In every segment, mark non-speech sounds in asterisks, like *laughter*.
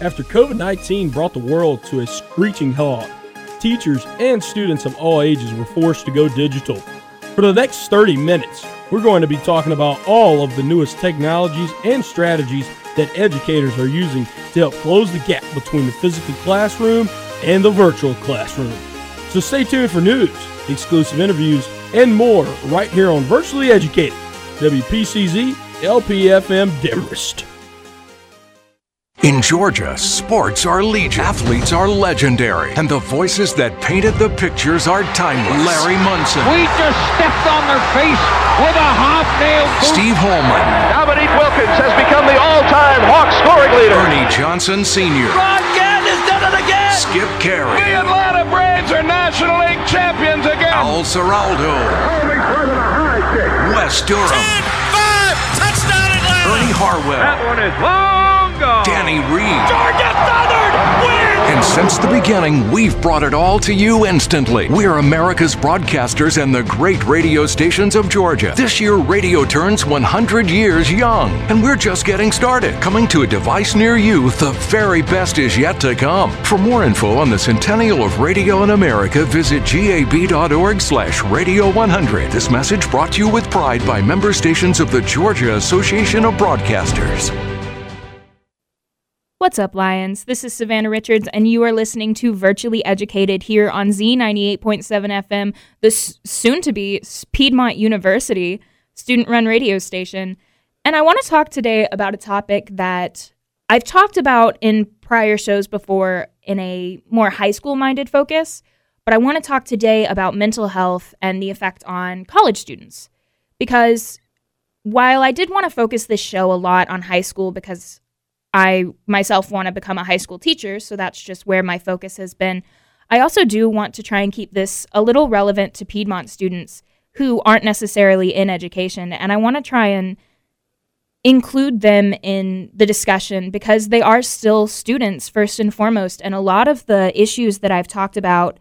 After COVID 19 brought the world to a screeching halt, teachers and students of all ages were forced to go digital. For the next 30 minutes, we're going to be talking about all of the newest technologies and strategies that educators are using to help close the gap between the physical classroom and the virtual classroom. So stay tuned for news, exclusive interviews, and more right here on Virtually Educated, WPCZ LPFM Demorest. In Georgia, sports are legion, athletes are legendary, and the voices that painted the pictures are timeless. Larry Munson. We just stepped on their face with a hobnail boot. Steve Holman. Dominique Wilkins has become the all-time Hawk scoring leader. Ernie Johnson Sr. Ron Gant has done it again. Skip Caray. The Atlanta Braves are National League champions again. Al Ciraldo. Wes Durham. Ten, five, touchdown Atlanta. Ernie Harwell. That one is long Danny Reed. Georgia Southern wins. And since the beginning, we've brought it all to you instantly. We're America's broadcasters and the great radio stations of Georgia. This year, radio turns 100 years young, and we're just getting started. Coming to a device near you, the very best is yet to come. For more info on the centennial of radio in America, visit gab.org slash radio 100. This message brought to you with pride by member stations of the Georgia Association of Broadcasters. What's up, Lions? This is Savannah Richards, and you are listening to Virtually Educated here on Z98.7 FM, the s- soon to be Piedmont University student run radio station. And I want to talk today about a topic that I've talked about in prior shows before in a more high school minded focus, but I want to talk today about mental health and the effect on college students. Because while I did want to focus this show a lot on high school because I myself want to become a high school teacher, so that's just where my focus has been. I also do want to try and keep this a little relevant to Piedmont students who aren't necessarily in education, and I want to try and include them in the discussion because they are still students first and foremost, and a lot of the issues that I've talked about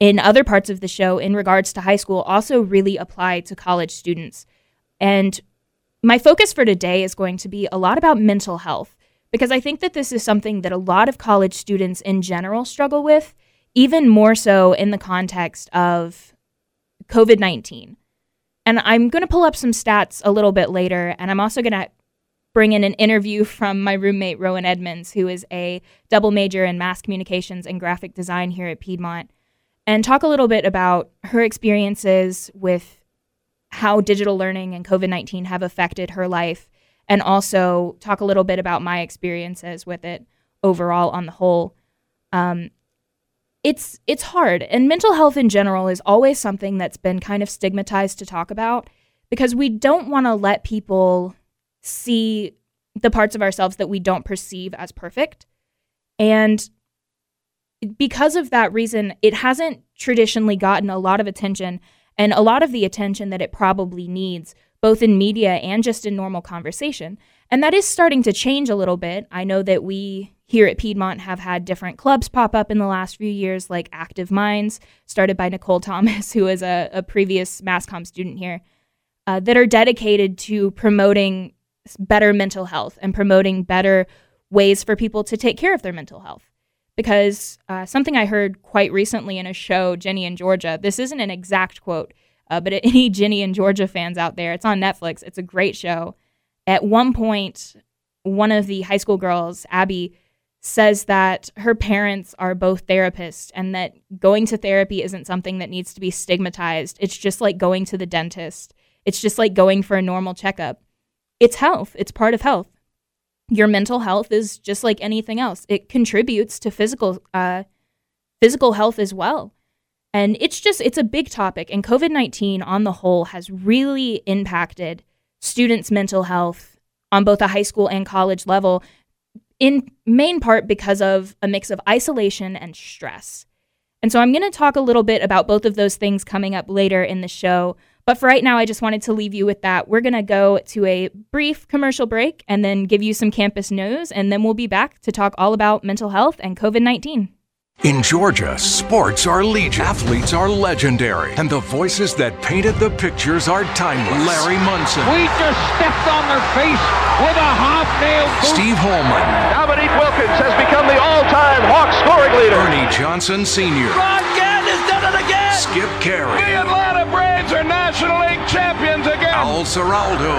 in other parts of the show in regards to high school also really apply to college students. And my focus for today is going to be a lot about mental health because I think that this is something that a lot of college students in general struggle with, even more so in the context of COVID 19. And I'm going to pull up some stats a little bit later, and I'm also going to bring in an interview from my roommate, Rowan Edmonds, who is a double major in mass communications and graphic design here at Piedmont, and talk a little bit about her experiences with how digital learning and COVID 19 have affected her life and also talk a little bit about my experiences with it overall on the whole. Um, it's it's hard, and mental health in general is always something that's been kind of stigmatized to talk about because we don't want to let people see the parts of ourselves that we don't perceive as perfect, and because of that reason, it hasn't traditionally gotten a lot of attention and a lot of the attention that it probably needs both in media and just in normal conversation. And that is starting to change a little bit. I know that we here at Piedmont have had different clubs pop up in the last few years, like Active Minds, started by Nicole *laughs* Thomas, who is a, a previous MassCom student here, uh, that are dedicated to promoting better mental health and promoting better ways for people to take care of their mental health. Because uh, something I heard quite recently in a show, Ginny and Georgia, this isn't an exact quote, uh, but *laughs* any Ginny and Georgia fans out there, it's on Netflix. It's a great show. At one point, one of the high school girls, Abby, says that her parents are both therapists and that going to therapy isn't something that needs to be stigmatized. It's just like going to the dentist, it's just like going for a normal checkup. It's health, it's part of health. Your mental health is just like anything else. It contributes to physical uh, physical health as well. And it's just, it's a big topic. And COVID 19 on the whole has really impacted students' mental health on both a high school and college level, in main part because of a mix of isolation and stress. And so I'm going to talk a little bit about both of those things coming up later in the show. But for right now, I just wanted to leave you with that. We're going to go to a brief commercial break and then give you some campus news. And then we'll be back to talk all about mental health and COVID 19. In Georgia, sports are legion, athletes are legendary, and the voices that painted the pictures are timeless. Larry Munson. We just stepped on their face with a hobnail boot. Steve Holman. Dominique Wilkins has become the all-time Hawk scoring leader. Ernie Johnson Sr., Ron Gant has done it again. Skip Caray, The Atlanta Braves are National League champions again. Al Ciraldo,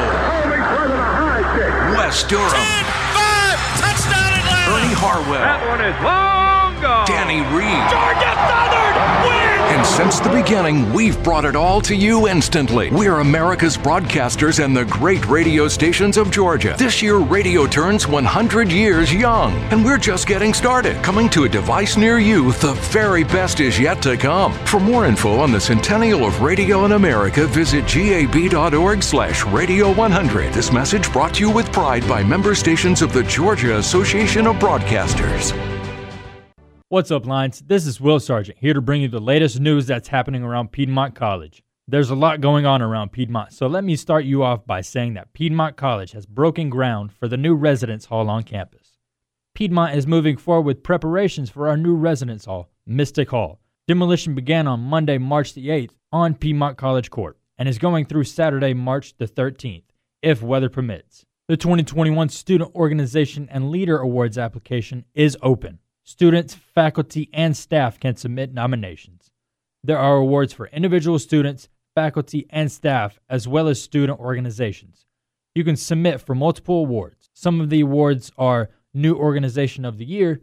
Wes Durham, Ten, five, touchdown Atlanta. Ernie Harwell, That one is long Danny Reed. Georgia Southern wins. And since the beginning, we've brought it all to you instantly. We're America's broadcasters and the great radio stations of Georgia. This year, radio turns 100 years young, and we're just getting started. Coming to a device near you, the very best is yet to come. For more info on the centennial of radio in America, visit gab.org slash radio 100. This message brought to you with pride by member stations of the Georgia Association of Broadcasters. What's up, Lions? This is Will Sargent here to bring you the latest news that's happening around Piedmont College. There's a lot going on around Piedmont, so let me start you off by saying that Piedmont College has broken ground for the new residence hall on campus. Piedmont is moving forward with preparations for our new residence hall, Mystic Hall. Demolition began on Monday, March the 8th on Piedmont College Court and is going through Saturday, March the 13th, if weather permits. The 2021 Student Organization and Leader Awards application is open. Students, faculty, and staff can submit nominations. There are awards for individual students, faculty, and staff, as well as student organizations. You can submit for multiple awards. Some of the awards are New Organization of the Year,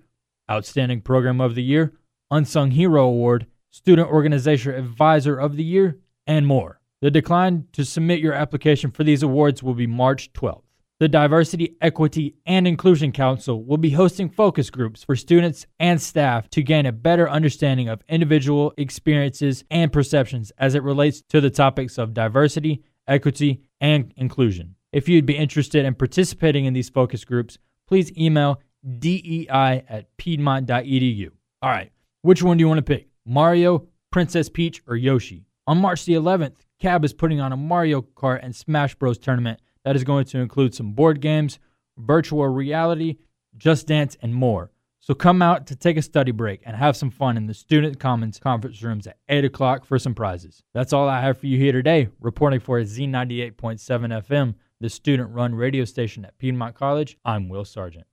Outstanding Program of the Year, Unsung Hero Award, Student Organization Advisor of the Year, and more. The deadline to submit your application for these awards will be March 12th. The Diversity, Equity, and Inclusion Council will be hosting focus groups for students and staff to gain a better understanding of individual experiences and perceptions as it relates to the topics of diversity, equity, and inclusion. If you'd be interested in participating in these focus groups, please email dei at piedmont.edu. All right, which one do you want to pick? Mario, Princess Peach, or Yoshi? On March the 11th, Cab is putting on a Mario Kart and Smash Bros. tournament that is going to include some board games, virtual reality, Just Dance, and more. So come out to take a study break and have some fun in the Student Commons conference rooms at 8 o'clock for some prizes. That's all I have for you here today. Reporting for Z98.7 FM, the student run radio station at Piedmont College, I'm Will Sargent.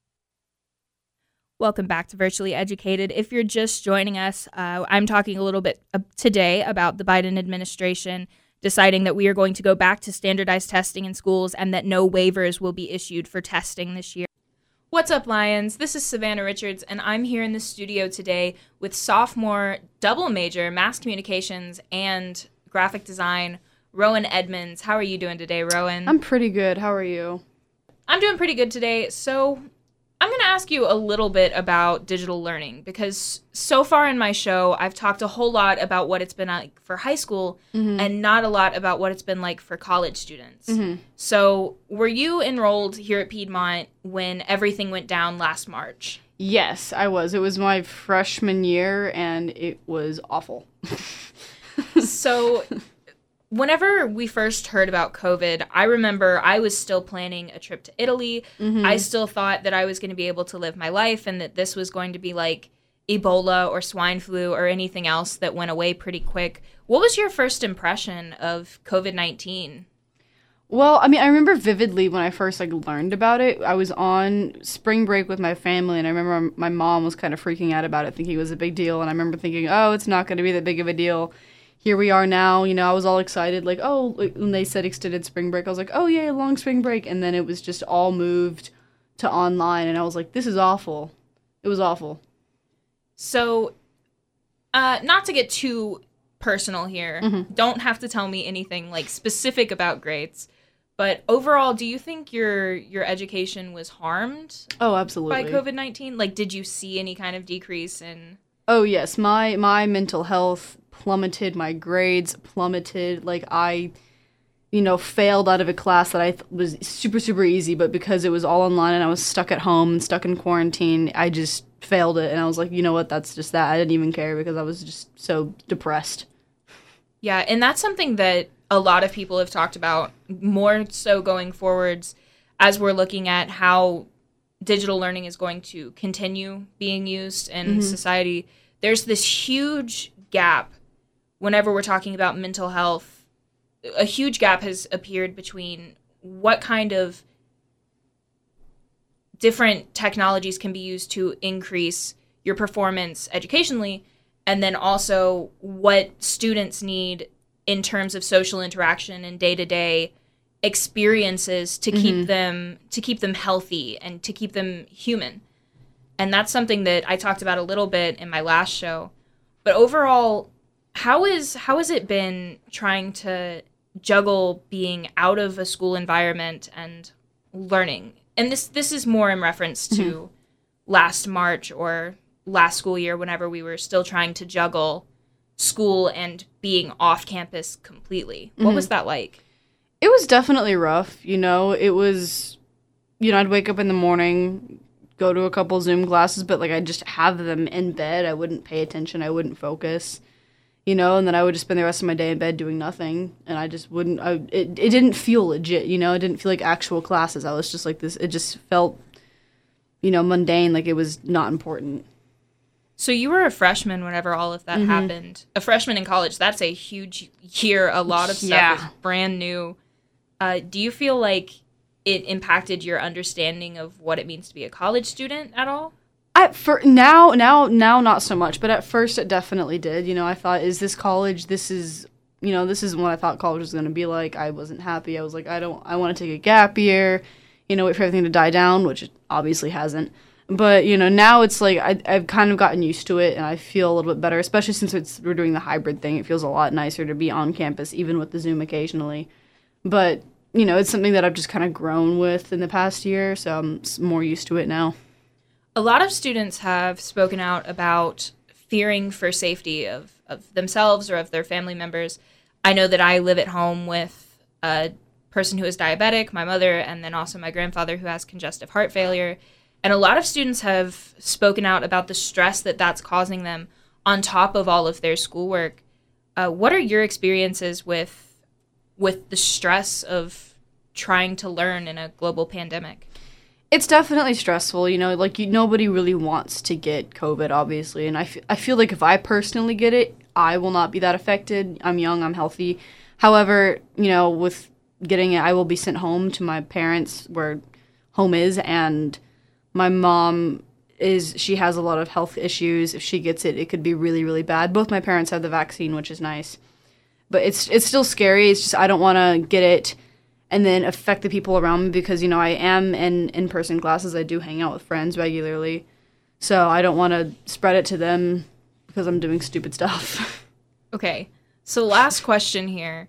Welcome back to Virtually Educated. If you're just joining us, uh, I'm talking a little bit uh, today about the Biden administration deciding that we are going to go back to standardized testing in schools and that no waivers will be issued for testing this year. What's up, Lions? This is Savannah Richards, and I'm here in the studio today with sophomore double major mass communications and graphic design, Rowan Edmonds. How are you doing today, Rowan? I'm pretty good. How are you? I'm doing pretty good today. So, I'm going to ask you a little bit about digital learning because so far in my show, I've talked a whole lot about what it's been like for high school mm-hmm. and not a lot about what it's been like for college students. Mm-hmm. So, were you enrolled here at Piedmont when everything went down last March? Yes, I was. It was my freshman year and it was awful. *laughs* so whenever we first heard about covid i remember i was still planning a trip to italy mm-hmm. i still thought that i was going to be able to live my life and that this was going to be like ebola or swine flu or anything else that went away pretty quick what was your first impression of covid-19 Well, I mean, I remember vividly when I first like learned about it. I was on spring break with my family, and I remember my mom was kind of freaking out about it, thinking it was a big deal. And I remember thinking, oh, it's not going to be that big of a deal. Here we are now. You know, I was all excited, like, oh, when they said extended spring break, I was like, oh yeah, long spring break. And then it was just all moved to online, and I was like, this is awful. It was awful. so uh not to get too personal here don't have to tell me anything like specific about grades but overall do you think your your education was harmed Oh, absolutely. by COVID-19? Like did you see any kind of decrease in Oh yes, my my mental health plummeted, my grades plummeted. Like I you know, failed out of a class that I th- was super super easy, but because it was all online and I was stuck at home and stuck in quarantine, I just failed it and I was like, "You know what? That's just that." I didn't even care because I was just so depressed. Yeah, and that's something that a lot of people have talked about more so going forwards as we're looking at how digital learning is going to continue being used in mm-hmm. society. There's this huge gap whenever we're talking about mental health. A huge gap has appeared between what kind of different technologies can be used to increase your performance educationally, and then also what students need in terms of social interaction and day to day experiences to keep mm-hmm. them to keep them healthy and to keep them human. And that's something that I talked about a little bit in my last show. But overall, how is how has it been trying to juggle being out of a school environment and learning? And this this is more in reference to mm-hmm. last March or last school year whenever we were still trying to juggle school and being off campus completely. What was mm-hmm. that like? It was definitely rough, you know. It was, you know, I'd wake up in the morning, go to a couple Zoom classes, but like I'd just have them in bed. I wouldn't pay attention. I wouldn't focus, you know, and then I would just spend the rest of my day in bed doing nothing. And I just wouldn't, I, it, it didn't feel legit, you know, it didn't feel like actual classes. I was just like this, it just felt, you know, mundane, like it was not important. So you were a freshman whenever all of that happened. A freshman in college, that's a huge year. A lot of stuff Yeah. is brand new. Uh, do you feel like it impacted your understanding of what it means to be a college student at all? At for now, now, now, not so much. But at first, it definitely did. You know, I thought, is this college? This is, you know, this isn't what I thought college was going to be like. I wasn't happy. I was like, I don't, I want to take a gap year. You know, wait for everything to die down, which obviously hasn't. But you know, now it's like I, I've kind of gotten used to it, and I feel a little bit better, especially since it's we're doing the hybrid thing. It feels a lot nicer to be on campus, even with the Zoom occasionally. But you know, it's something that I've just kind of grown with in the past year, so I'm more used to it now. A lot of students have spoken out about fearing for safety of, of themselves or of their family members. I know that I live at home with a person who is diabetic, my mother, and then also my grandfather who has congestive heart failure. And a lot of students have spoken out about the stress that that's causing them on top of all of their schoolwork. Uh, what are your experiences with with the stress of trying to learn in a global pandemic? It's definitely stressful, you know, like you, nobody really wants to get COVID, obviously. And I, f- I feel like if I personally get it, I will not be that affected. I'm young, I'm healthy. However, you know, with getting it, I will be sent home to my parents where home is. And my mom is, she has a lot of health issues. If she gets it, it could be really, really bad. Both my parents have the vaccine, which is nice. But it's, it's still scary. It's just, I don't want to get it and then affect the people around me because you know I am in in-person classes. I do hang out with friends regularly, so I don't want to spread it to them because I'm doing stupid stuff. *laughs* Okay. So last question here.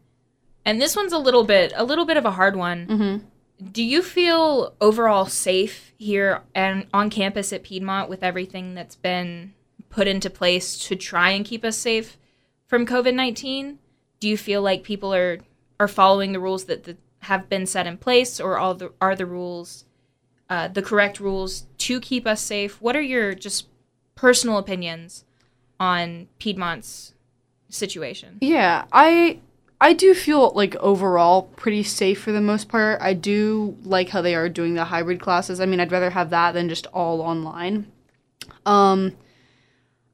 And this one's a little bit a little bit of a hard one. Mm-hmm. Do you feel overall safe here and on campus at Piedmont with everything that's been put into place to try and keep us safe from COVID-19? Do you feel like people are are following the rules that, that have been set in place or all the are the rules uh, the correct rules to keep us safe? What are your just personal opinions on Piedmont's situation? yeah, I I do feel like overall pretty safe for the most part. I do like how they are doing the hybrid classes. I mean, I'd rather have that than just all online. Um,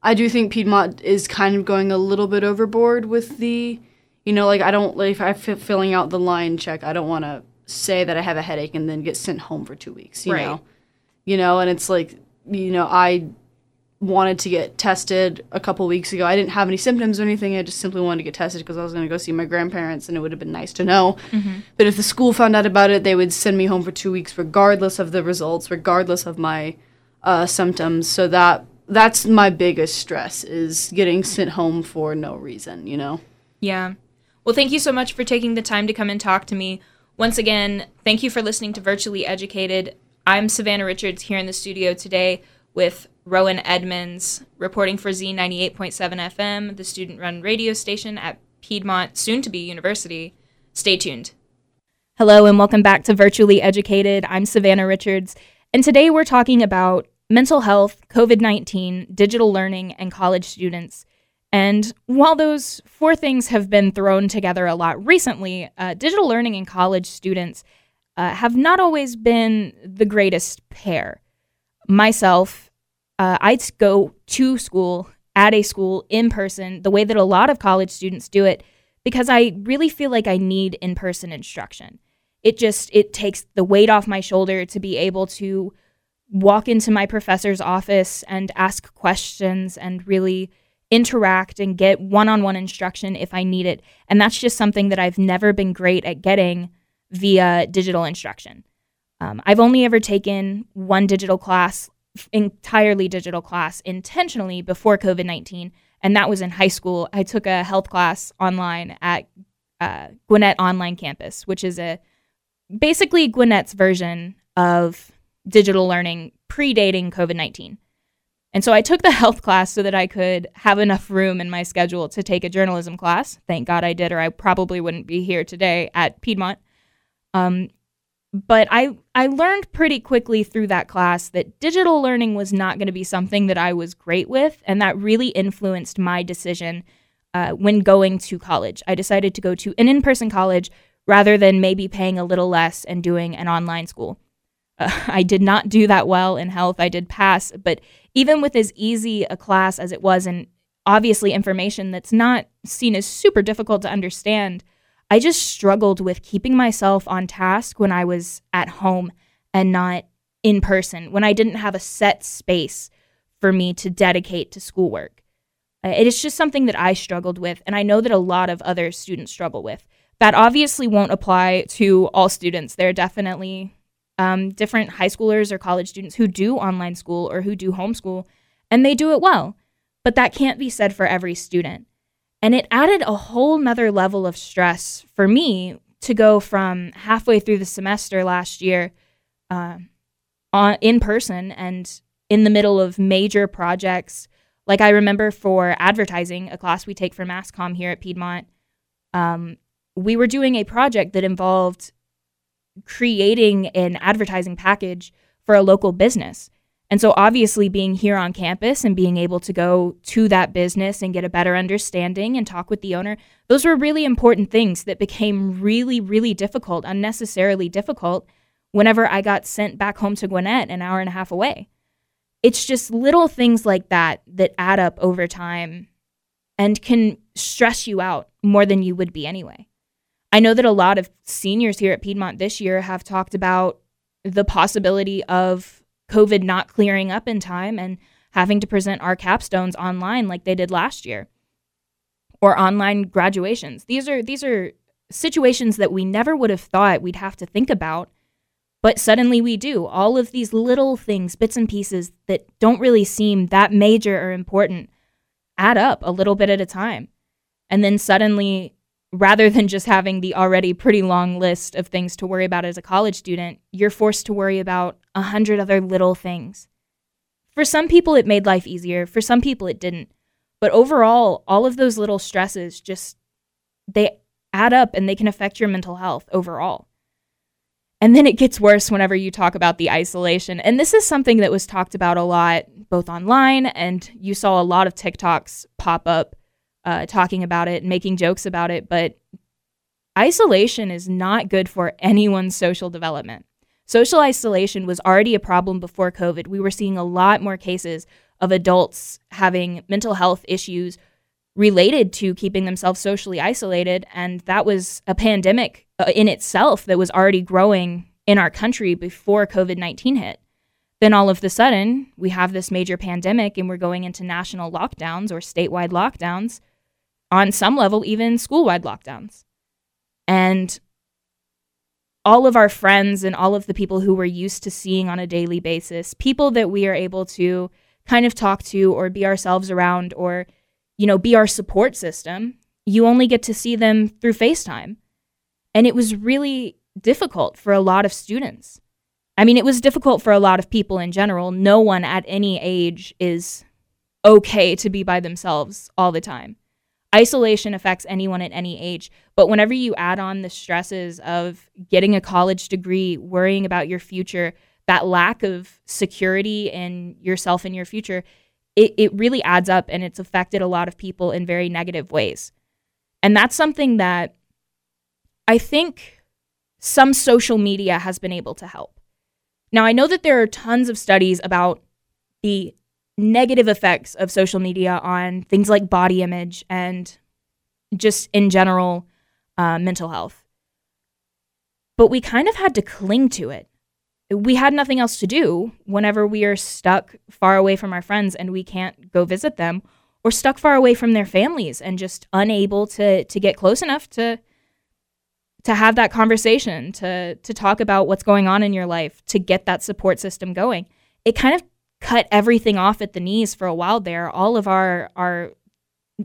I do think Piedmont is kind of going a little bit overboard with the, you know, like I don't like if I'm fi- filling out the lion check, I don't want to say that I have a headache and then get sent home for two weeks. You Right. know, you know, and it's like, you know, I wanted to get tested a couple weeks ago. I didn't have any symptoms or anything. I just simply wanted to get tested because I was going to go see my grandparents, and it would have been nice to know. But if the school found out about it, they would send me home for two weeks, regardless of the results, regardless of my uh, symptoms. So that that's my biggest stress is getting sent home for no reason. You know. Yeah. Well, thank you so much for taking the time to come and talk to me. Once again, thank you for listening to Virtually Educated. I'm Savannah Richards here in the studio today with Rowan Edmonds, reporting for Z98.7 FM, the student run radio station at Piedmont, soon to be University. Stay tuned. Hello, and welcome back to Virtually Educated. I'm Savannah Richards, and today we're talking about mental health, COVID 19, digital learning, and college students. And while those four things have been thrown together a lot recently, uh, digital learning and college students uh, have not always been the greatest pair. Myself, uh, I go to school at a school in person the way that a lot of college students do it because I really feel like I need in person instruction. It just it takes the weight off my shoulder to be able to walk into my professor's office and ask questions and really interact and get one on one instruction if I need it. And that's just something that I've never been great at getting via digital instruction. Um, I've only ever taken one digital class, entirely digital class, intentionally before COVID 19, and that was in high school. I took a health class online at uh, Gwinnett Online Campus, which is a basically Gwinnett's version of digital learning predating COVID 19. And so I took the health class so that I could have enough room in my schedule to take a journalism class. Thank God I did, or I probably wouldn't be here today at Piedmont. Um, but I, I learned pretty quickly through that class that digital learning was not going to be something that I was great with, and that really influenced my decision uh, when going to college. I decided to go to an in person college rather than maybe paying a little less and doing an online school. *laughs* I did not do that well in health. I did pass, but even with as easy a class as it was, and obviously information that's not seen as super difficult to understand, I just struggled with keeping myself on task when I was at home and not in person, when I didn't have a set space for me to dedicate to schoolwork. It is just something that I struggled with, and I know that a lot of other students struggle with. That obviously won't apply to all students. There are definitely um, different high schoolers or college students who do online school or who do homeschool, and they do it well. But that can't be said for every student. And it added a whole nother level of stress for me to go from halfway through the semester last year uh, on, in person and in the middle of major projects. Like I remember for advertising, a class we take for mass comm here at Piedmont, um, we were doing a project that involved creating an advertising package for a local business. And so, obviously, being here on campus and being able to go to that business and get a better understanding and talk with the owner, those were really important things that became really, really difficult, unnecessarily difficult, whenever I got sent back home to Gwinnett an hour and a half away. It's just little things like that that add up over time and can stress you out more than you would be anyway. I know that a lot of seniors here at Piedmont this year have talked about the possibility of COVID not clearing up in time and having to present our capstones online like they did last year or online graduations. These are these are situations that we never would have thought we'd have to think about, but suddenly we do. All of these little things, bits and pieces that don't really seem that major or important add up a little bit at a time. And then suddenly rather than just having the already pretty long list of things to worry about as a college student, you're forced to worry about a hundred other little things. For some people, it made life easier. For some people, it didn't. But overall, all of those little stresses just they add up and they can affect your mental health overall. And then it gets worse whenever you talk about the isolation. And this is something that was talked about a lot, both online and you saw a lot of TikToks pop up uh, talking about it, and making jokes about it, but isolation is not good for anyone's social development. Social isolation was already a problem before COVID. We were seeing a lot more cases of adults having mental health issues related to keeping themselves socially isolated. And that was a pandemic uh, in itself that was already growing in our country before COVID 19 hit. Then all of the sudden, we have this major pandemic and we're going into national lockdowns or statewide lockdowns on some level, even school wide lockdowns. And all of our friends and all of the people who we're used to seeing on a daily basis, people that we are able to kind of talk to or be ourselves around or, you know, be our support system, you only get to see them through FaceTime. And it was really difficult for a lot of students. I mean, it was difficult for a lot of people in general. No one at any age is okay to be by themselves all the time. Isolation affects anyone at any age, but whenever you add on the stresses of getting a college degree, worrying about your future, that lack of security in yourself and your future, it, it really adds up and it's affected a lot of people in very negative ways. And that's something that I think some social media has been able to help. Now, I know that there are tons of studies about the negative effects of social media on things like body image and just in general uh, mental health. But we kind of had to cling to it. we had nothing else to do whenever we are stuck far away from our friends and we can't go visit them or stuck far away from their families and just unable to to get close enough to to have that conversation to to talk about what's going on in your life to get that support system going it kind of cut everything off at the knees for a while there. All of our our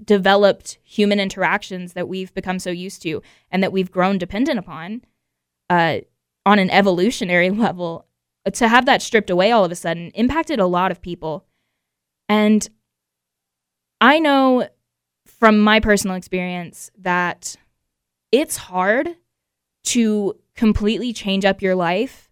developed human interactions that we've become so used to and that we've grown dependent upon uh, on an evolutionary *laughs* level to have that stripped away all of a sudden impacted a lot of people. And i know from my personal experience that it's hard to completely change up your life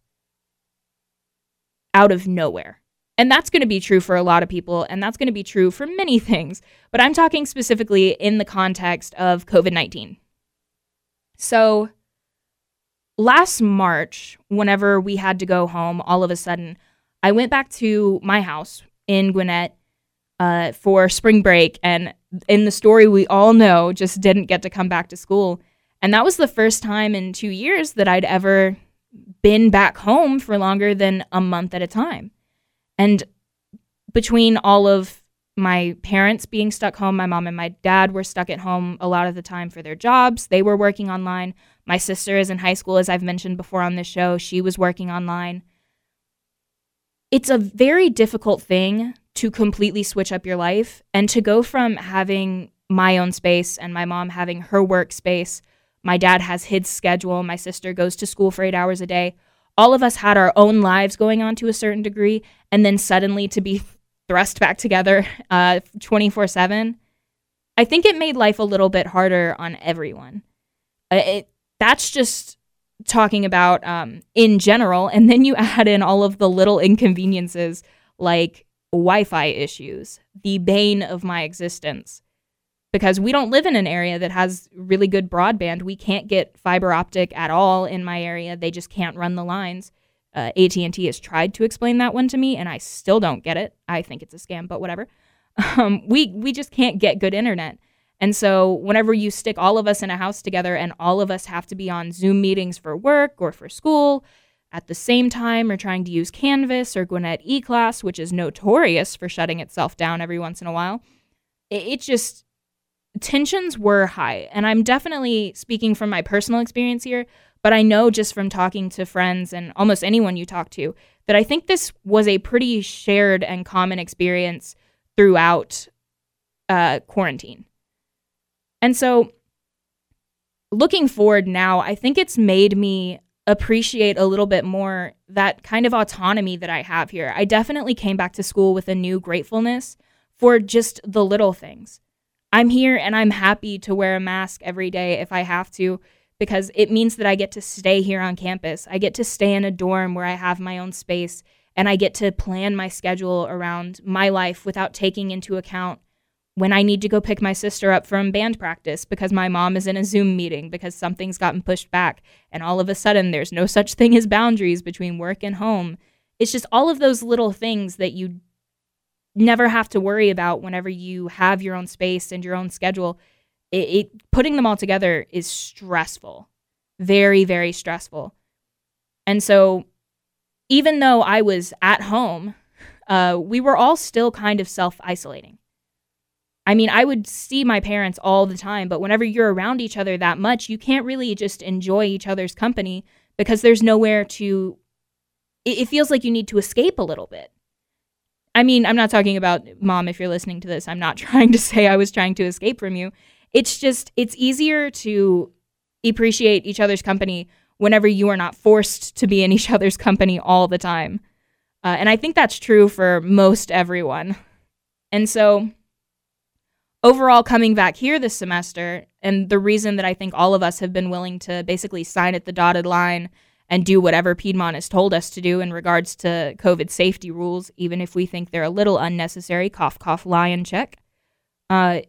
out of nowhere and that's going to be true for a lot of people, and that's going to be true for many things. But I'm talking specifically in the context of COVID 19. So, last March, whenever we had to go home, all of a sudden, I went back to my house in Gwinnett uh, for spring break. And in the story we all know, just didn't get to come back to school. And that was the first time in two years that I'd ever been back home for longer than a month at a time. And between all of my parents being stuck home, my mom and my dad were stuck at home a lot of the time for their jobs. They were working online. My sister is in high school, as I've mentioned before on this show. She was working online. It's a very difficult thing to completely switch up your life and to go from having my own space and my mom having her workspace. My dad has his schedule. My sister goes to school for eight hours a day all of us had our own lives going on to a certain degree, and then suddenly to be thrust back together uh, 24 7, I think it made life a little bit harder on everyone. Uh, it, that's just talking about um, in general. And then you *laughs* add in all of the little inconveniences like Wi Fi issues, the bane of my existence because we don't live in an area that has really good broadband. We can't get fiber optic at all in my area. They just can't run the lines. Uh, AT&T has tried to explain that one to me, and I still don't get it. I think it's a scam, but whatever. *laughs* Um, we we just can't get good internet. And so whenever you stick all of us in a house together and all of us have to be on Zoom meetings for work or for school at the same time or trying to use Canvas or Gwinnett eClass, which is notorious for shutting itself down every once in a while, it, it just tensions were high. And I'm definitely speaking from my personal experience here, but I know just from talking to friends and almost anyone you talk to that I think this was a pretty shared and common experience throughout uh, quarantine. And so looking forward now, I think it's made me appreciate a little bit more that kind of autonomy that I have here. I definitely came back to school with a new gratefulness for just the little things. I'm here and I'm happy to wear a mask every day if I have to because it means that I get to stay here on campus. I get to stay in a dorm where I have my own space and I get to plan my schedule around my life without taking into account when I need to go pick my sister up from band practice because my mom is in a Zoom meeting because something's gotten pushed back. And all of a sudden, there's no such thing as boundaries between work and home. It's just all of those little things that you never have to worry about whenever you have your own space and your own schedule. It, it putting them all together is stressful, very very stressful. And so, even though I was at home, uh, we were all still kind of self isolating. I mean, I would see my parents all the time, but whenever you're around each other that much, you can't really just enjoy each other's company because there's nowhere to. It, it feels like you need to escape a little bit. I mean, I'm not talking about mom if you're listening to this. I'm not *laughs* trying to say I was trying to escape from you. It's just it's easier to appreciate each other's company whenever you are not forced to be in each other's company all the time. Uh, and I think that's true for most everyone. And so, overall, coming back here this semester, and the reason that I think all of us have been willing to basically sign at the dotted line and do whatever Piedmont has told us to do in regards to COVID safety rules, even if we think they're a little unnecessary. Cough, cough, lion check. Uh,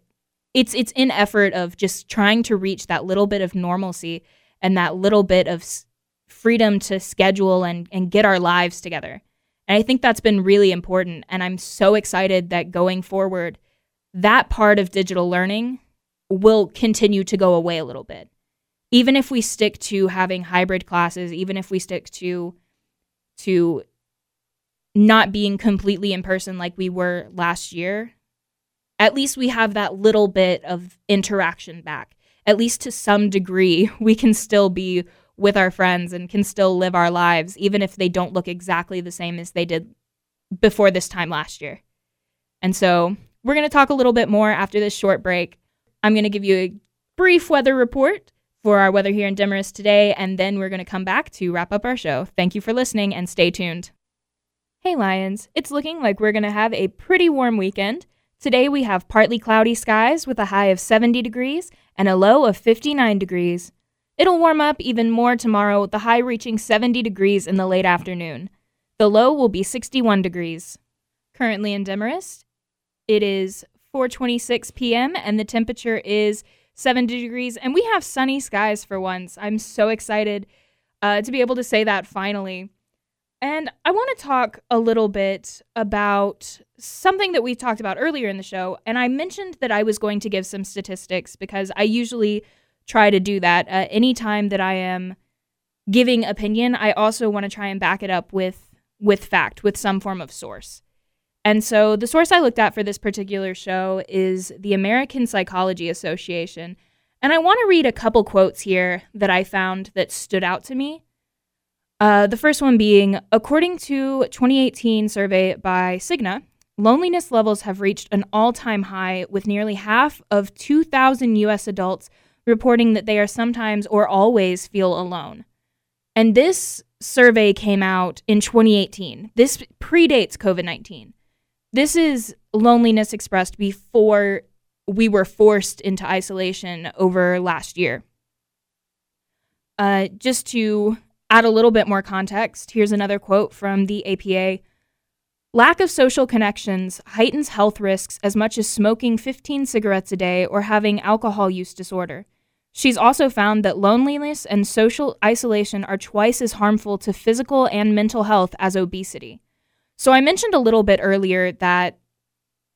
it's it's in effort of just trying to reach that little bit of normalcy and that little bit of freedom to schedule and and get our lives together. And I think that's been really important. And I'm so excited that going forward, that part of digital learning will continue to go away a little bit even if we stick to having hybrid classes, even if we stick to to not being completely in person like we were last year, at least we have that little bit of interaction back. At least to some degree, *laughs* we can still be with our friends and can still live our lives, even if they don't look exactly the same as they did before this time last year. And so we're going to talk a little bit more after this short break. I'm going to give you a brief weather report for our weather here in Demorest today, and then we're going to come back to wrap up our show. Thank you for listening and stay tuned. Hey, Lions. It's looking like we're going to have a pretty warm weekend. Today we have partly cloudy skies with a high of 70 degrees and a low of 59 degrees. It'll warm up even more tomorrow with the high reaching 70 degrees in the late afternoon. The low will be 61 degrees. Currently in Demorest, it is 4:26 p.m. and the temperature is 70 degrees and we have sunny skies for once. I'm so excited uh, to be able to say that finally. And I want to talk a little bit about something that we talked about earlier in the show. And I mentioned that I was going to give some statistics because I usually try to do that. Uh, anytime that I am giving opinion, I also want to try and back it up with with fact, with some form of source. And so the source I looked at for this particular show is the American Psychology Association. And I want to read a couple quotes here that I found that stood out to me. Uh, the first one being according to 2018 survey by Cigna, loneliness levels have reached an all-time high with nearly half of 2,000 U.S. adults reporting that they are sometimes or always feel alone. And this survey came out in 2018. This predates COVID 19. This is loneliness expressed before we were forced into isolation over last year. Uh, just to add a little bit more context, here's another quote from the APA Lack of social connections heightens health risks as much as smoking 15 cigarettes a day or having alcohol use disorder. She's also found that loneliness and social isolation are twice as harmful to physical and mental health as obesity. So, I mentioned a little bit earlier that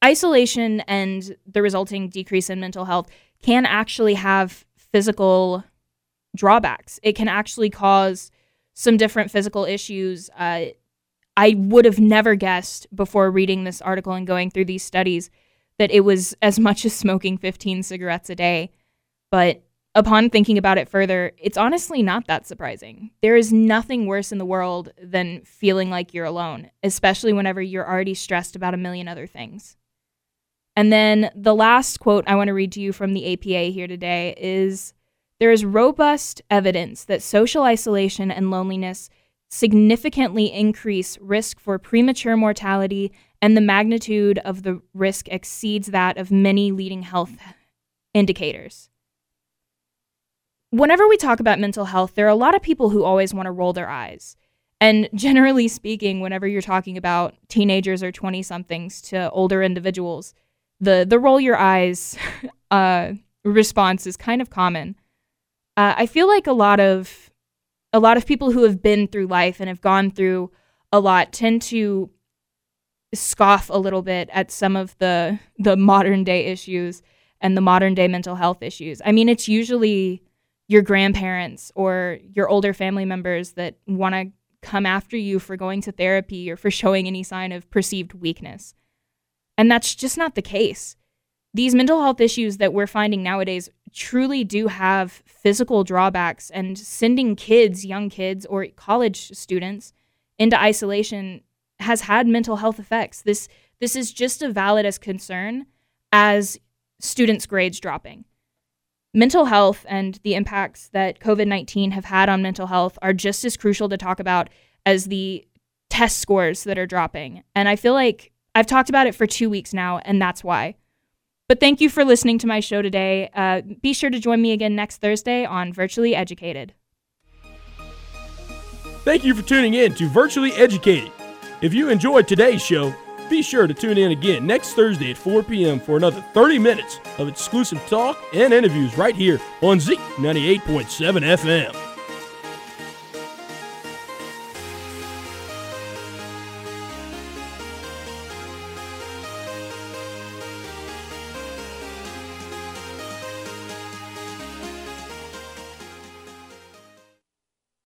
isolation and the resulting decrease in mental health can actually have physical drawbacks. It can actually cause some different physical issues. Uh, I would have never guessed before reading this article and going through these studies that it was as much as smoking 15 cigarettes a day. But upon thinking about it further, it's honestly not that surprising. There is nothing worse in the world than feeling like you're alone, especially whenever you're already stressed about a million other things. And then the last quote I want to read to you from the APA here today is There is robust evidence that social isolation and loneliness significantly increase risk for premature mortality, and the magnitude of the risk exceeds that of many leading health indicators whenever we talk about mental health, there are a lot of people who always want to roll their eyes. And *laughs* generally speaking, whenever you're talking about teenagers or 20 somethings to older individuals, the, the roll your eyes *laughs* uh, response is kind of common. Uh, I feel like a lot of a lot of people who have been through life and have gone through a lot tend to scoff a little bit at some of the the modern day issues and the modern day mental health issues. I mean, it's usually your grandparents or your older family members that want to come after you for going to therapy or for showing any sign of perceived weakness. And that's just not the case. These mental health issues that we're finding nowadays truly do have physical drawbacks, and sending kids, young kids, or college students into isolation has had mental health effects. This, this is just as valid as concern as students' grades dropping mental health and the impacts that COVID 19 have had on mental health are just as crucial to talk about as the test scores that are dropping. And I feel like I've talked about it for two weeks now, and that's why. But thank you for listening to my show today. Uh, be sure to join me again next Thursday on Virtually Educated. Thank you for tuning in to Virtually Educated. If you enjoyed today's show, be sure to tune in again next Thursday at 4 p.m. for another 30 minutes of exclusive talk and interviews right here on Z 98.7 FM.